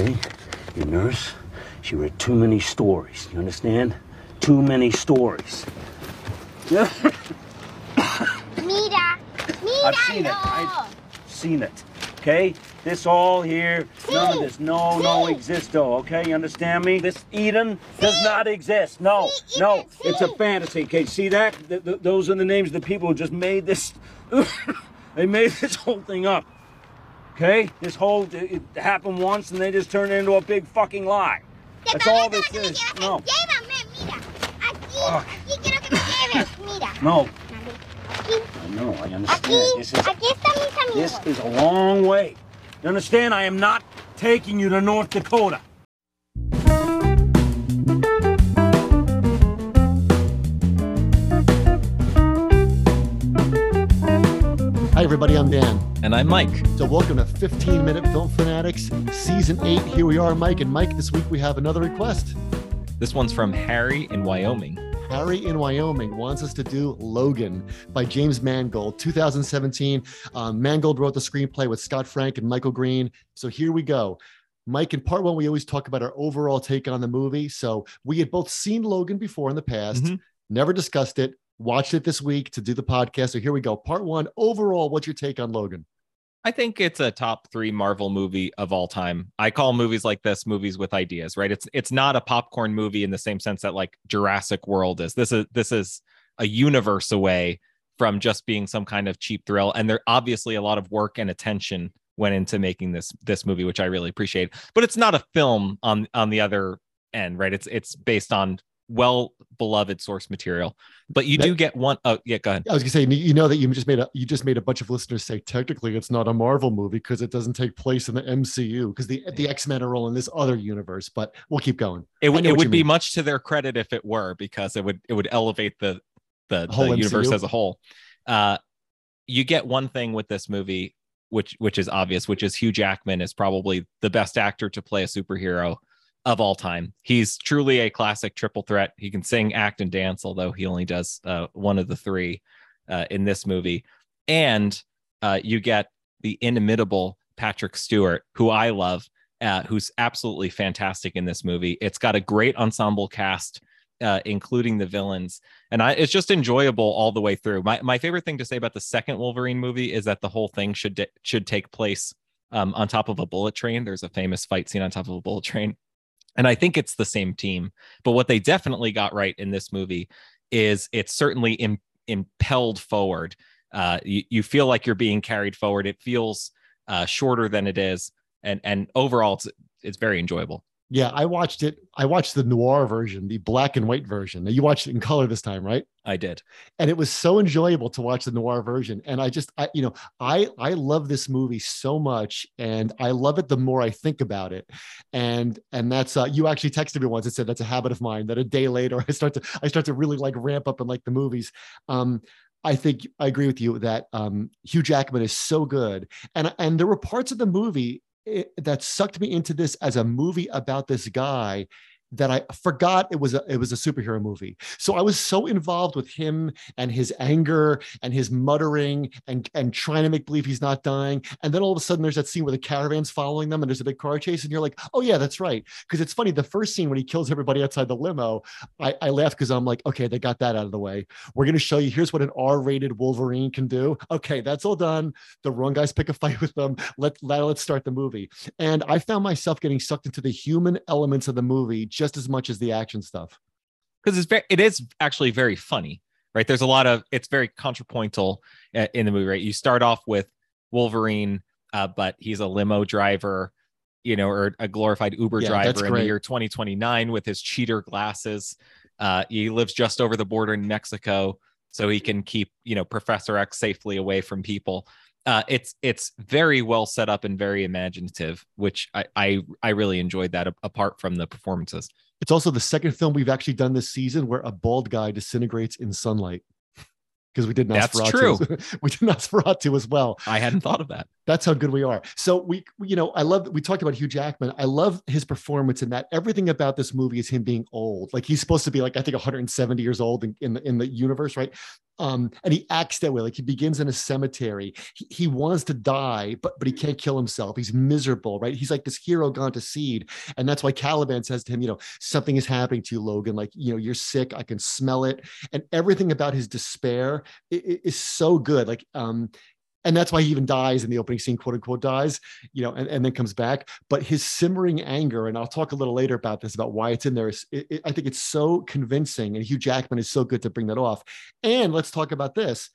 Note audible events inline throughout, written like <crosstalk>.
Okay? Your nurse, she read too many stories. You understand? Too many stories. Yeah. <coughs> Mira, mira. I've seen it. I've seen it. Okay? This all here, none of this. No, no existo. Okay? You understand me? This Eden does not exist. No, no. It's a fantasy. Okay? See that? Th- th- those are the names of the people who just made this. <laughs> they made this whole thing up. Okay? This whole it happened once and they just turned it into a big fucking lie. That's all this is. No. Llévame, mira. Aquí, Fuck. aquí quiero que me lleves. Mira. No. I know. I understand. This is aquí están mis This is a long way. You understand? I am not taking you to North Dakota. Hi, everybody. I'm Dan. And I'm Mike. So, welcome to 15 Minute Film Fanatics, Season 8. Here we are, Mike. And Mike, this week we have another request. This one's from Harry in Wyoming. Harry in Wyoming wants us to do Logan by James Mangold, 2017. Um, Mangold wrote the screenplay with Scott Frank and Michael Green. So, here we go. Mike, in part one, we always talk about our overall take on the movie. So, we had both seen Logan before in the past, Mhm. never discussed it, watched it this week to do the podcast. So, here we go. Part one, overall, what's your take on Logan? I think it's a top three Marvel movie of all time. I call movies like this movies with ideas, right? It's it's not a popcorn movie in the same sense that like Jurassic World is. This is this is a universe away from just being some kind of cheap thrill. And there obviously a lot of work and attention went into making this this movie, which I really appreciate. But it's not a film on on the other end, right? It's it's based on well beloved source material. But you do That- get one oh yeah, go ahead. I was gonna say, you know that you just made a you just made a bunch of listeners say technically it's not a Marvel movie because it doesn't take place in the MCU because the the X Men are all in this other universe. But we'll keep going. It would it would be mean. much to their credit if it were because it would it would elevate the the, whole the universe as a whole. Uh, you get one thing with this movie, which which is obvious, which is Hugh Jackman is probably the best actor to play a superhero of all time. He's truly a classic triple threat. He can sing, act, and dance, although he only does uh, one of the three uh, in this movie. And uh, you get the inimitable Patrick Stewart, who I love, uh, who's absolutely fantastic in this movie. It's got a great ensemble cast, uh, including the villains, and I, it's just enjoyable all the way through. My my favorite thing to say about the second Wolverine movie is that the whole thing should should take place um, on top of a bullet train. There's a famous fight scene on top of a bullet train, and I think it's the same team. But what they definitely got right in this movie is it's certainly Im- impelled forward. Uh, you, you feel like you're being carried forward. It feels uh, shorter than it is, and and overall, it's it's very enjoyable. Yeah, I watched it. I watched the noir version, the black and white version. Now you watched it in color this time, right? I did. and it was so enjoyable to watch the noir version and i just i you know i i love this movie so much and i love it the more i think about it and and that's uh you actually texted me once and said that's a habit of mine that a day later <laughs> i start to i start to really like ramp up and like the movies um I think I agree with you that um, Hugh Jackman is so good, and and there were parts of the movie eh, that sucked me into this as a movie about this guy that I forgot it was a it was a superhero movie. So I was so involved with him and his anger and his muttering and and trying to make believe he's not dying. And then all of a sudden there's that scene where the caravan's following them and there's a big car chase and you're like, oh yeah, that's right. Because it's funny, the first scene when he kills everybody outside the limo, I, I laugh because I'm like, okay, they got that out of the way. We're gonna show you here's what an R-rated Wolverine can do. Okay, that's all done. The wrong guys pick a fight with them. Let, let let's start the movie. And I found myself getting sucked into the human elements of the movie just as much as the action stuff. because it's very it is actually very funny right? There's a lot of it's very contrapuntal uh, in the movie right? You start off with wolverine uh, but he's a limo driver you know or a glorified uber Yeah, driver in the year 2029 with his cheater glasses. Uh, he lives just over the border in mexico so he can keep you know professor x safely away from people uh, it's it's very well set up and very imaginative which i i, I really enjoyed that apart from the performances It's also the second film we've actually done this season where a bald guy disintegrates in sunlight. Because we did not. That's true. <laughs> we did Nosferatu as well. i hadn't thought of that That's how good we are. So we, you know, I love. We talked about Hugh Jackman. I love his performance in that. Everything about this movie is him being old. Like he's supposed to be like I think 170 years old in, in the in the universe, right? Um, and he acts that way. Like he begins in a cemetery. He, he wants to die, but but he can't kill himself. He's miserable, right? He's like this hero gone to seed, and that's why Caliban says to him, you know, something is happening to you, Logan. Like you know, you're sick. I can smell it, and everything about his despair is, is so good. Like um, and that's why he even dies in the opening scene, quote unquote, dies, you know, and, and then comes back. But his simmering anger, and I'll talk a little later about this, about why it's in there. Is, it, it, I think it's so convincing, and Hugh Jackman is so good to bring that off. And let's talk about this.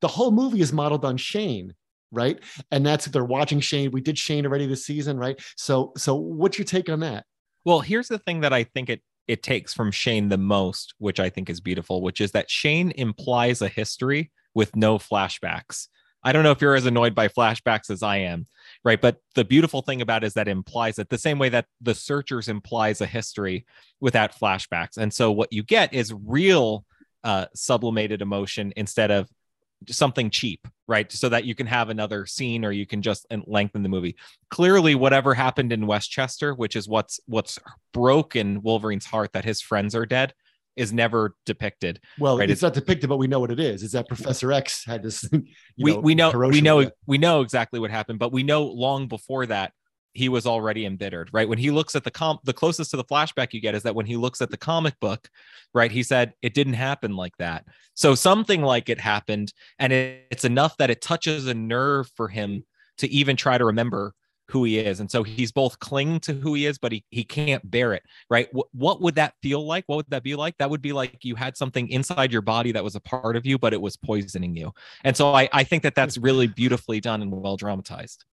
The whole movie is modeled on Shane, right? And that's they're watching Shane. We did Shane already this season, right? So, so what's your take on that? Well, here's the thing that I think it it takes from Shane the most, which I think is beautiful, which is that Shane implies a history with no flashbacks. I don't know if you're as annoyed by flashbacks as I am, right? But the beautiful thing about it is that it implies it the same way that the searchers implies a history without flashbacks. And so what you get is real uh, sublimated emotion instead of something cheap, right? So that you can have another scene or you can just lengthen the movie. Clearly, whatever happened in Westchester, which is what's what's broken Wolverine's heart that his friends are dead, is never depicted. Well, right? it's, it's, not depicted, but we know what it is. Is that Professor X had this? <laughs> we know, we know we know we know exactly what happened, but we know long before that he was already embittered. Right when he looks at the comp, the closest to the flashback you get is that when he looks at the comic book, right? He said it didn't happen like that. So something like it happened, and it, it's enough that it touches a nerve for him to even try to remember who he is. And so he's both clinging to who he is, but he, he can't bear it, right? What, what would that feel like? What would that be like? That would be like you had something inside your body that was a part of you, but it was poisoning you. And so I, I think that that's really beautifully done and well dramatized.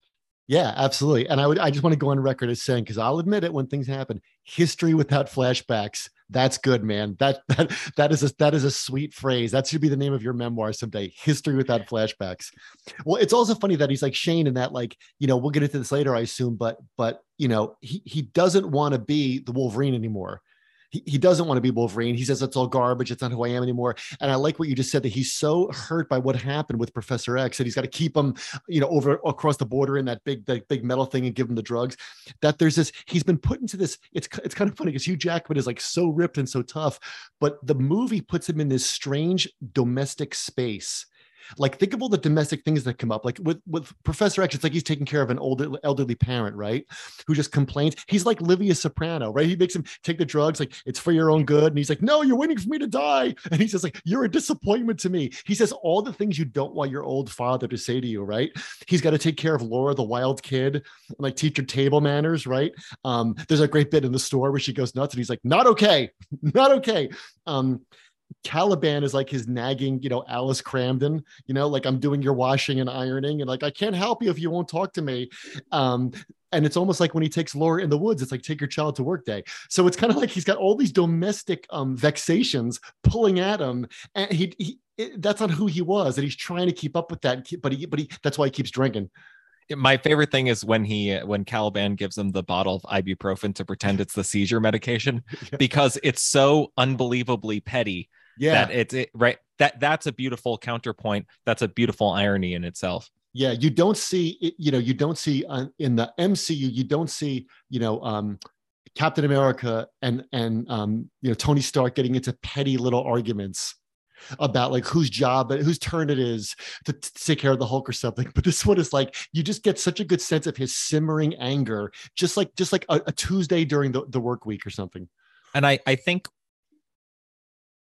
Yeah, absolutely. And I would I just want to go on record as saying, because I'll admit it when things happen, history without flashbacks. That's good, man. That <laughs> that that is a that is a sweet phrase. That should be the name of your memoir someday. History without flashbacks. Well, it's also funny that he's like Shane in that, like, you know, we'll get into this later, I assume, but but you know, he he doesn't want to be the Wolverine anymore he, he doesn't want to be Wolverine. He says it's all garbage. It's not who I am anymore. And I like what you just said that he's so hurt by what happened with Professor X that he's got to keep him, you know, over across the border in that big, that big metal thing and give him the drugs. That there's this, he's been put into this. It's it's kind of funny because Hugh Jackman is like so ripped and so tough, but the movie puts him in this strange domestic space like think of all the domestic things that come up. Like with with Professor X, it's like he's taking care of an older elderly parent, right? Who just complains. He's like Livia Soprano, right? He makes him take the drugs, like it's for your own good. And he's like, no, you're waiting for me to die. And he says, like, you're a disappointment to me. He says all the things you don't want your old father to say to you, right? He's got to take care of Laura, the wild kid, and like teach her table manners, right? Um, there's a great bit in the store where she goes nuts and he's like, not okay, <laughs> not okay. Um, Caliban is like his nagging, you know, Alice Kramden, you know, like I'm doing your washing and ironing, and like I can't help you if you won't talk to me. Um, and it's almost like when he takes Laura in the woods, it's like take your child to work day. So it's kind of like he's got all these domestic um, vexations pulling at him, and he, he it, that's not who he was, and he's trying to keep up with that. But he, but he, that's why he keeps drinking. My favorite thing is when he when Caliban gives him the bottle of ibuprofen to pretend it's the seizure medication <laughs> because it's so unbelievably petty yeah. that it's it, right that that's a beautiful counterpoint. That's a beautiful irony in itself. Yeah you don't see you know you don't see uh, in the mcu you don't see you know um captain america and and um you know tony stark getting into petty little arguments about like whose job whose turn it is to, to, take care of the hulk or something. <laughs> But this one is like you just get such a good sense of his simmering anger just like just like a, a tuesday during the, the work week or something. And i i think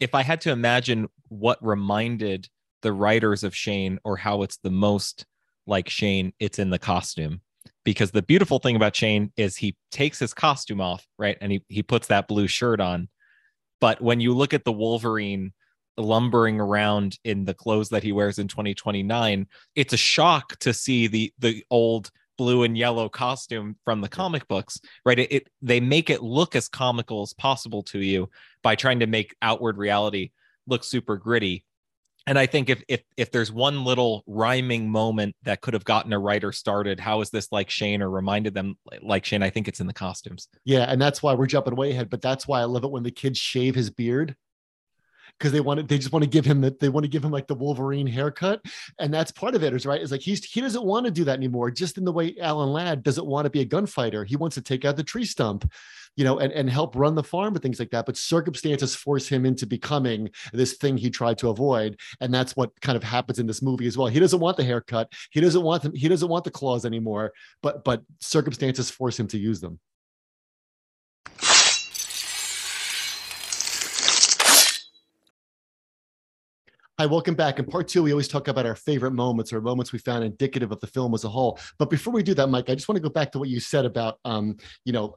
if I had to imagine what reminded the writers of Shane or how it's the most like Shane, it's in the costume. Because the beautiful thing about Shane is he takes his costume off, right? And he, he puts that blue shirt on. But when you look at the Wolverine lumbering around in the clothes that he wears in 2029, it's a shock to see the the old blue and yellow costume from the comic books, right? It, it, they make it look as comical as possible to you by trying to make outward reality look super gritty. And I think if if if there's one little rhyming moment that could have gotten a writer started, how is this like Shane or reminded them like Shane? I think it's in the costumes. Yeah, and that's why we're jumping way ahead. But that's why I love it when the kids shave his beard because they want to, they just want to give him that they want to give him like the Wolverine haircut. And that's part of it is right. Is like he's he doesn't want to do that anymore, just in the way Alan Ladd doesn't want to be a gunfighter. He wants to take out the tree stump, you know, and, and help run the farm and things like that. But circumstances force him into becoming this thing he tried to avoid. And that's what kind of happens in this movie as well. He doesn't want the haircut. He doesn't want them, he doesn't want the claws anymore, but but circumstances force him to use them. Hi, welcome back. In part two, we always talk about our favorite moments or moments we found indicative of the film as a whole. But before we do that, Mike, I just want to go back to what you said about, um, you know,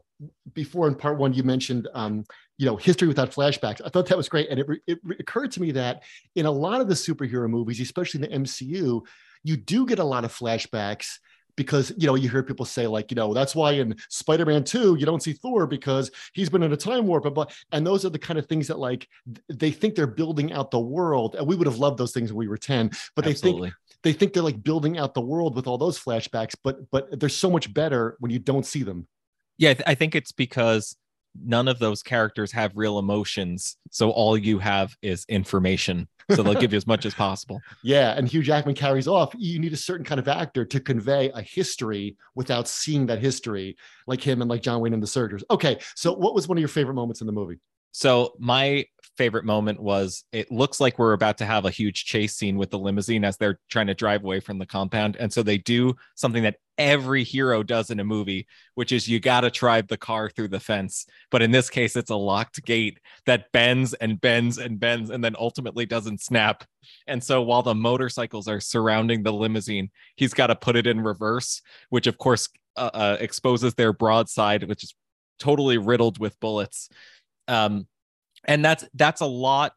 before in part one, you mentioned, um, you know, history without flashbacks. I thought that was great. And it, it occurred to me that in a lot of the superhero movies, especially in the MCU, you do get a lot of flashbacks because you know you hear people say like you know that's why in spider-man 2 you don't see thor because he's been in a time warp but and those are the kind of things that like they think they're building out the world and we would have loved those things when we were 10 but they Absolutely. think they think they're like building out the world with all those flashbacks but but they're so much better when you don't see them. Yeah i think it's because none of those characters have real emotions so all you have is information so they'll give you as much as possible. Yeah, and Hugh Jackman carries off. You need a certain kind of actor to convey a history without seeing that history, like him and like John Wayne and the Searchers. Okay, so what was one of your favorite moments in the movie? So my favorite moment was it looks like we're about to have a huge chase scene with the limousine as they're trying to drive away from the compound. And so they do something that every hero does in a movie, which is you got to drive the car through the fence. But in this case, it's a locked gate that bends and bends and bends and then ultimately doesn't snap. And so while the motorcycles are surrounding the limousine, he's got to put it in reverse, which of course uh, uh, exposes their broadside, which is totally riddled with bullets um and that's that's a lot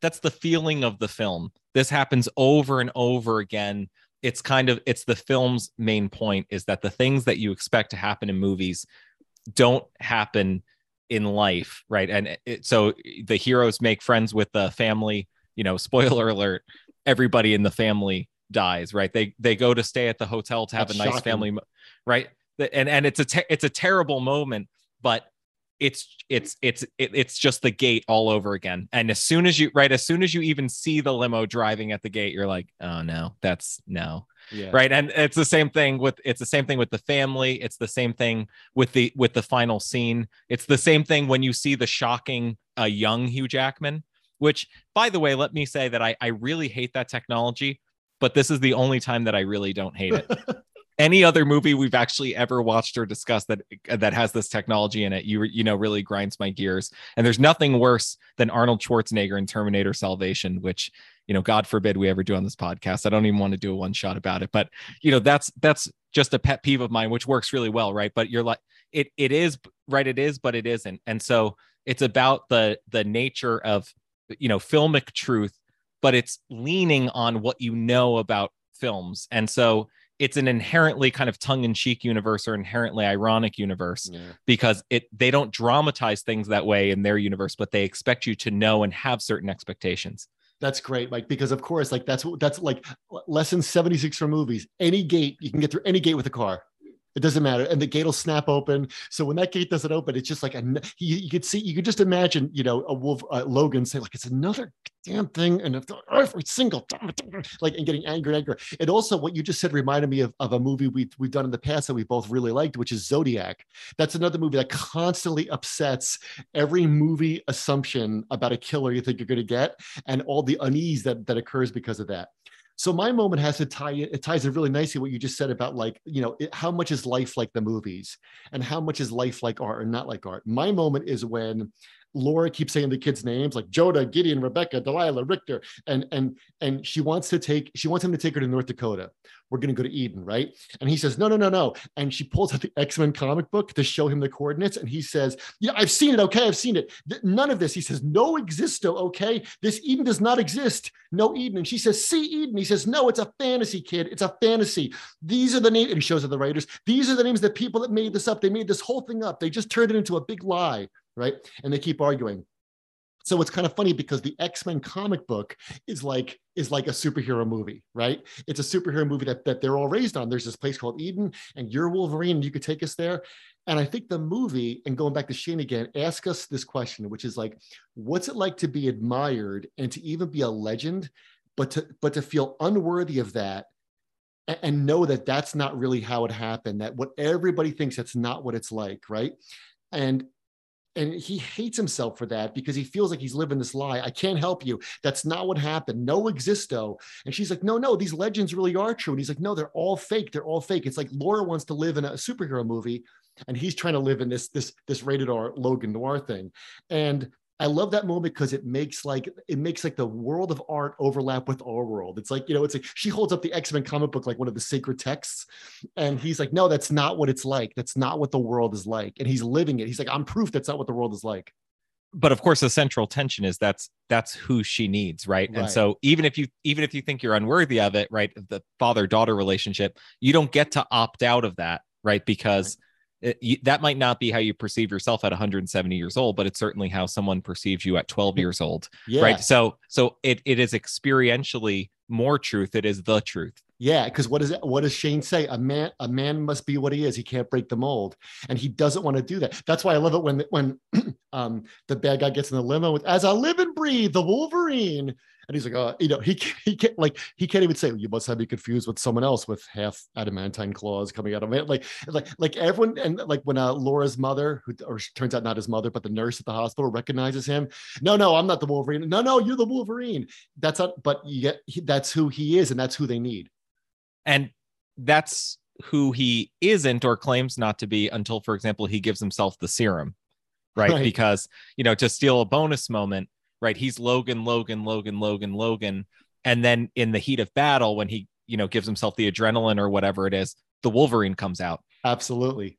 that's the feeling of the film. This happens over and over again. It's kind of it's the film's main point is that the things that you expect to happen in movies don't happen in life right? And it, so the heroes make friends with the family you know spoiler alert everybody in the family dies right? They they go to stay at the hotel to have That's a nice shocking. family right? And and it's a te- it's a terrible moment but it's it's it's it's just the gate all over again. And as soon as you right as soon as you even see the limo driving at the gate you're like oh no that's no. Yeah. right? And it's the same thing with it's the same thing with the family. It's the same thing with the with the final scene. It's the same thing when you see the shocking uh, young hugh jackman which by the way let me say that i i really hate that technology but this is the only time that i really don't hate it <laughs> any other movie we've actually ever watched or discussed that uh, that has this technology in it you you know really grinds my gears. And there's nothing worse than arnold schwarzenegger in terminator salvation which you know god forbid we ever do on this podcast. I don't even want to do a one shot about it but you know that's that's just a pet peeve of mine which works really well right? But you're like it it is right it is but it isn't. And so it's about the the nature of you know filmic truth but it's leaning on what you know about films. And so it's an inherently kind of tongue-in-cheek universe or inherently ironic universe yeah. because it they don't dramatize things that way in their universe but they expect you to know and have certain expectations. That's great mike because of course like that's what that's like lesson 76 for movies. Any gate you can get through any gate with a car it doesn't matter. And the gate will snap open. So when that gate doesn't open, it's just like a, you, you could see, you could just imagine, you know, a wolf, uh, Logan say like, it's another damn thing. And every single time, like, and getting angry angry. And also what you just said reminded me of, of a movie we've, we've done in the past that we both really liked, which is Zodiac. That's another movie that constantly upsets every movie assumption about a killer you think you're going to get and all the unease that, that occurs because of that. So my moment has to tie it ties in really nicely what you just said about like, you know, it, how much is life like the movies and how much is life like art or not like art. My moment is when Laura keeps saying the kids' names like Joda, Gideon, Rebecca, Delilah, Rictor, and and and she wants to take she wants him to take her to North Dakota. We're going to go to Eden, right? And he says, no, no, no, no. And she pulls out the X Men comic book to show him the coordinates, and he says, yeah, I've seen it. Okay, I've seen it. None of this. He says, no existo. Okay, this Eden does not exist. No Eden. And she says, see Eden. He says, no, it's a fantasy, kid. It's a fantasy. These are the names. And he shows her the writers. These are the names of the people that made this up. They made this whole thing up. They just turned it into a big lie right? And they keep arguing. so it's kind of funny because the x-men comic book is like is like a superhero movie right it's a superhero movie that, that they're all raised on there's this place called eden and you're wolverine and you could take us there and i think the movie and going back to shane again ask us this question which is like what's it like to be admired and to even be a legend but to but to feel unworthy of that a- and know that that's not really how it happened that what everybody thinks that's not what it's like right and and he hates himself for that because he feels like he's living this lie. I can't help you. That's not what happened. No existo. And she's like no no these legends really are true. And he's like no they're all fake. They're all fake. It's like laura wants to live in a superhero movie and he's trying to live in this this this rated r logan noir thing. And I love that moment because it makes like it makes like the world of art overlap with our world. It's like you know, it's like she holds up the X Men comic book like one of the sacred texts, and he's like, "No, that's not what it's like. That's not what the world is like." And he's living it. He's like, "I'm proof that's not what the world is like." but of course the central tension is that's that's who she needs right? and so even if you even if you think you're unworthy of it right the father daughter relationship you don't get to opt out of that right because it, you, that might not be how you perceive yourself at 170 years old but it's certainly how someone perceives you at 12 years old Yeah, right so so it, it is experientially more truth it is the truth yeah. Because what does it, what does Shane say? A man a man must be what he is. He can't break the mold, and he doesn't want to do that. That's why I love it when when <clears throat> um, the bad guy gets in the limo with "As I live and breathe, the Wolverine." And he's like, oh, you know, he can't, he can't like he can't even say you must have me confused with someone else with half adamantium claws coming out of it. Like like like everyone and like when uh, Laura's mother, who or turns out not his mother, but the nurse at the hospital recognizes him. No, no, I'm not the Wolverine. No, no, you're the Wolverine. That's not. But yet he, that's who he is, and that's who they need. and that's who he isn't or claims not to be until for example he gives himself the serum right, Right. because you know to steal a bonus moment right? He's logan logan logan logan logan. And then in the heat of battle when he you know gives himself the adrenaline or whatever it is the wolverine comes out. Absolutely.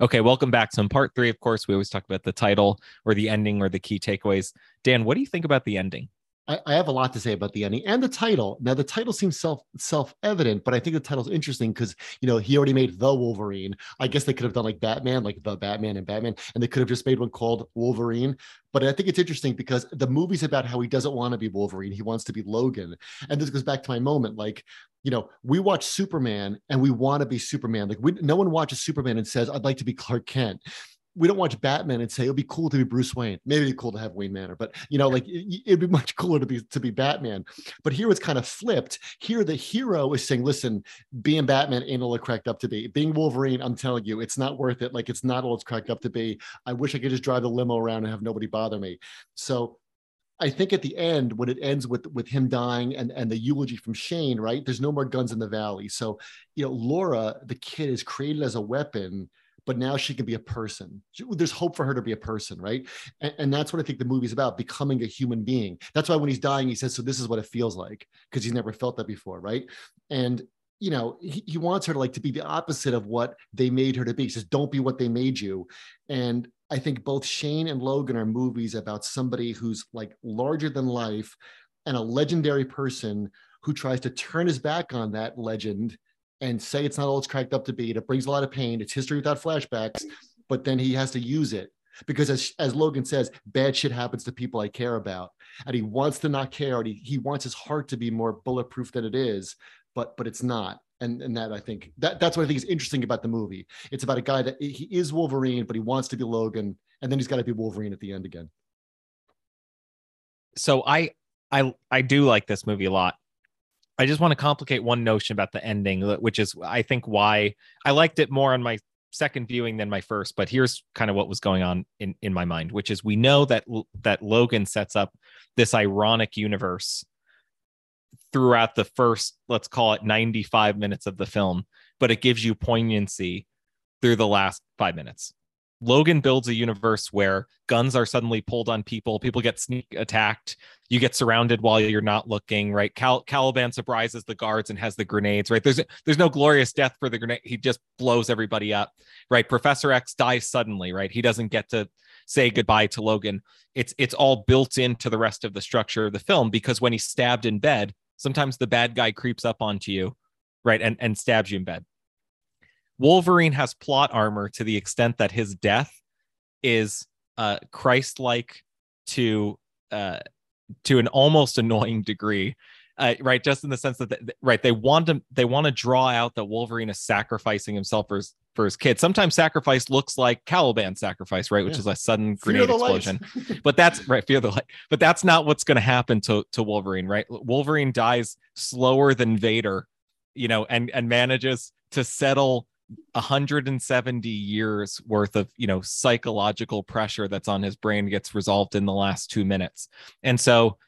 okay welcome back so in part three. Of course we always talk about the title or the ending or the key takeaways. Dan what do you think about the ending I, have a lot to say about the ending and the title. Now, the title seems self self evident, but I think the title's interesting because you know he already made the Wolverine. I guess they could have done like Batman, like the Batman and Batman, and they could have just made one called Wolverine. But I think it's interesting because the movie's about how he doesn't want to be Wolverine; he wants to be Logan. And this goes back to my moment, like you know, we watch Superman and we want to be Superman. Like we, no one watches Superman and says, "I'd like to be Clark Kent." We don't watch Batman and say it'd be cool to be Bruce Wayne. Maybe it'd be cool to have Wayne Manor, but you know, like it, it'd be much cooler to be to be Batman. But here it's kind of flipped. Here the hero is saying, "Listen, being Batman ain't all it cracked up to be. Being Wolverine, I'm telling you, it's not worth it. Like it's not all it's cracked up to be. I wish I could just drive the limo around and have nobody bother me." So I think at the end, when it ends with with him dying and and the eulogy from Shane, right? There's no more guns in the valley. So you know, Laura, the kid, is created as a weapon, but now she can be a person. There's hope for her to be a person, right? And, and that's what I think the movie's about: becoming a human being. That's why when he's dying, he says, "So this is what it feels like," because he's never felt that before, right? And you know, he, he wants her to like to be the opposite of what they made her to be. He says, "Don't be what they made you." And I think both Shane and Logan are movies about somebody who's like larger than life and a legendary person who tries to turn his back on that legend and say it's not all it's cracked up to be. It brings a lot of pain. It's history without flashbacks, but then he has to use it because as, as Logan says, bad shit happens to people I care about. And he wants to not care. And he, he wants his heart to be more bulletproof than it is, but but it's not. And and that I think that that's what I think is interesting about the movie. It's about a guy that he is Wolverine, but he wants to be Logan, and then he's got to be Wolverine at the end again. so i i i do like this movie a lot i just want to complicate one notion about the ending which is i think why i liked it more on my second viewing than my first but here's kind of what was going on in in my mind which is we know that that logan sets up this ironic universe throughout the first let's call it 95 minutes of the film but it gives you poignancy through the last 5 minutes Logan builds a universe where guns are suddenly pulled on people, people get sneak attacked, you get surrounded while you're not looking, right? Cal- Caliban surprises the guards and has the grenades, right? There's there's no glorious death for the grenade. He just blows everybody up, right? Professor X dies suddenly, right? He doesn't get to say goodbye to Logan. It's it's all built into the rest of the structure of the film because when he's stabbed in bed, sometimes the bad guy creeps up onto you, right? And and stabs you in bed Wolverine has plot armor to the extent that his death is uh Christ-like to uh to an almost <laughs> annoying degree. Uh, right, just in the sense that, th- right, they want to they want to draw out that Wolverine is sacrificing himself for his for his kid. Sometimes sacrifice looks like Caliban sacrifice, right, which Yeah. is a sudden grenade explosion <laughs> but that's right fear the light but that's not what's going to happen to to wolverine right wolverine dies slower than vader you know and and manages to settle 170 years worth of you know psychological pressure that's on his brain gets resolved in the last two minutes and so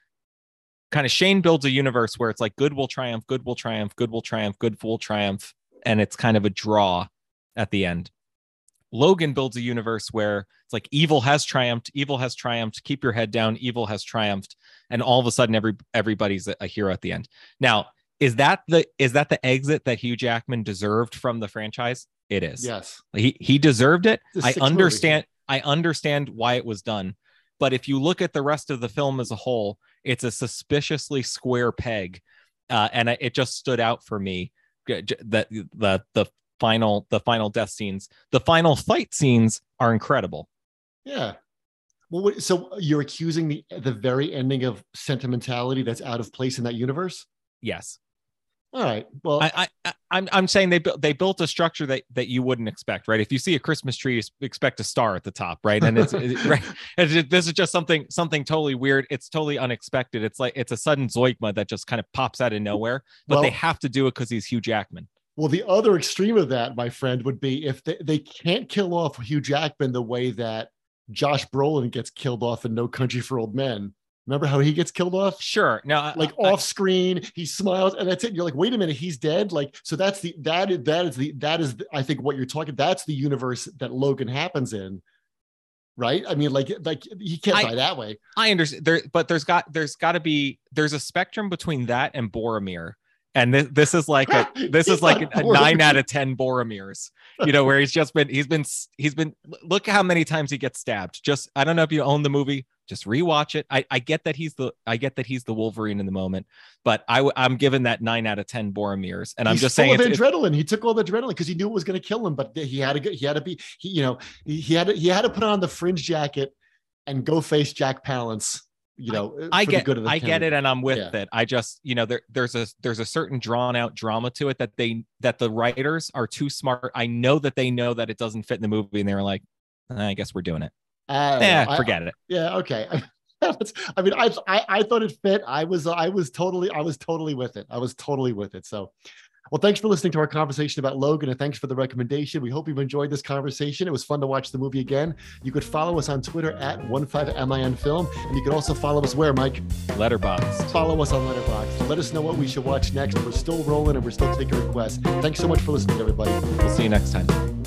kind of shane builds a universe where it's like good will triumph good will triumph good will triumph good will triumph and it's kind of a draw at the end Logan builds a universe where it's like evil has triumphed, evil has triumphed, keep your head down, evil has triumphed, and all of a sudden every everybody's a, hero at the end. Now, is that the is that the exit that Hugh Jackman deserved from the franchise? It is. Yes. He he deserved it. I understand I understand why it was done. But if you look at the rest of the film as a whole, it's a suspiciously square peg. Uh, and it just stood out for me j- that the the final the final death scenes, the final fight scenes are incredible. Yeah. Well, so you're accusing the the very ending of sentimentality that's out of place in that universe? Yes. All right. Well, I, I I'm I'm saying they built they built a structure that that you wouldn't expect, right? If you see a Christmas tree, you expect a star at the top, right? And it's it- right. <laughs> And it- this is just something something totally weird. It's totally unexpected. It's like it's a sudden zoigma that just kind of pops out of nowhere. But they have to do it because he's Hugh Jackman. well, the other extreme of that, my friend, would be if they, they can't kill off Hugh Jackman the way that Josh Brolin gets killed off in No Country for Old Men. Remember how he gets killed off? Sure. Now, Like I- off screen, he smiles, and that's it. You're like, wait a minute, he's dead. Like, so that's the that is that is the that is the, I think what you're talking. That's the universe that Logan happens in, right? I mean, like like he can't I- die that way. I understand there, but there's got there's got to be there's a spectrum between that and Boromir. And this, this is like a <laughs> this is like a, a nine out of ten Boromirs, you know, where he's just been he's been he's been look how many times he gets stabbed. Just I don't know if you own the movie, just rewatch it. I, I get that he's the I get that he's the Wolverine in the moment, but I I'm given that nine out of ten Boromirs, and I'm He's just saying of it's, it's- adrenaline. He took all the adrenaline because he knew it was going to kill him, but he had to he had to be he you know he, he had to he had to put on the fringe jacket and go face Jack Palance. You know, I for the get good of the I get it and I'm with Yeah. it. I just, you know, there there's a there's a certain drawn out drama to it that they that the writers are too smart. I know that they know that it doesn't fit in the movie and they were like, "Eh, I guess we're doing it. Yeah, know. I- forget it. Yeah, okay. <laughs> I mean, I, I I thought it fit. I was I was totally I was totally with it. I was totally with it. So, well, thanks for listening to our conversation about Logan, and thanks for the recommendation. We hope you've enjoyed this conversation. It was fun to watch the movie again. You could follow us on Twitter at 15min film, and you can also follow us where, Mike? Letterboxd. Follow us on Letterboxd. Let us know what we should watch next. We're still rolling and we're still taking requests. Thanks so much for listening, everybody. We'll see you next time.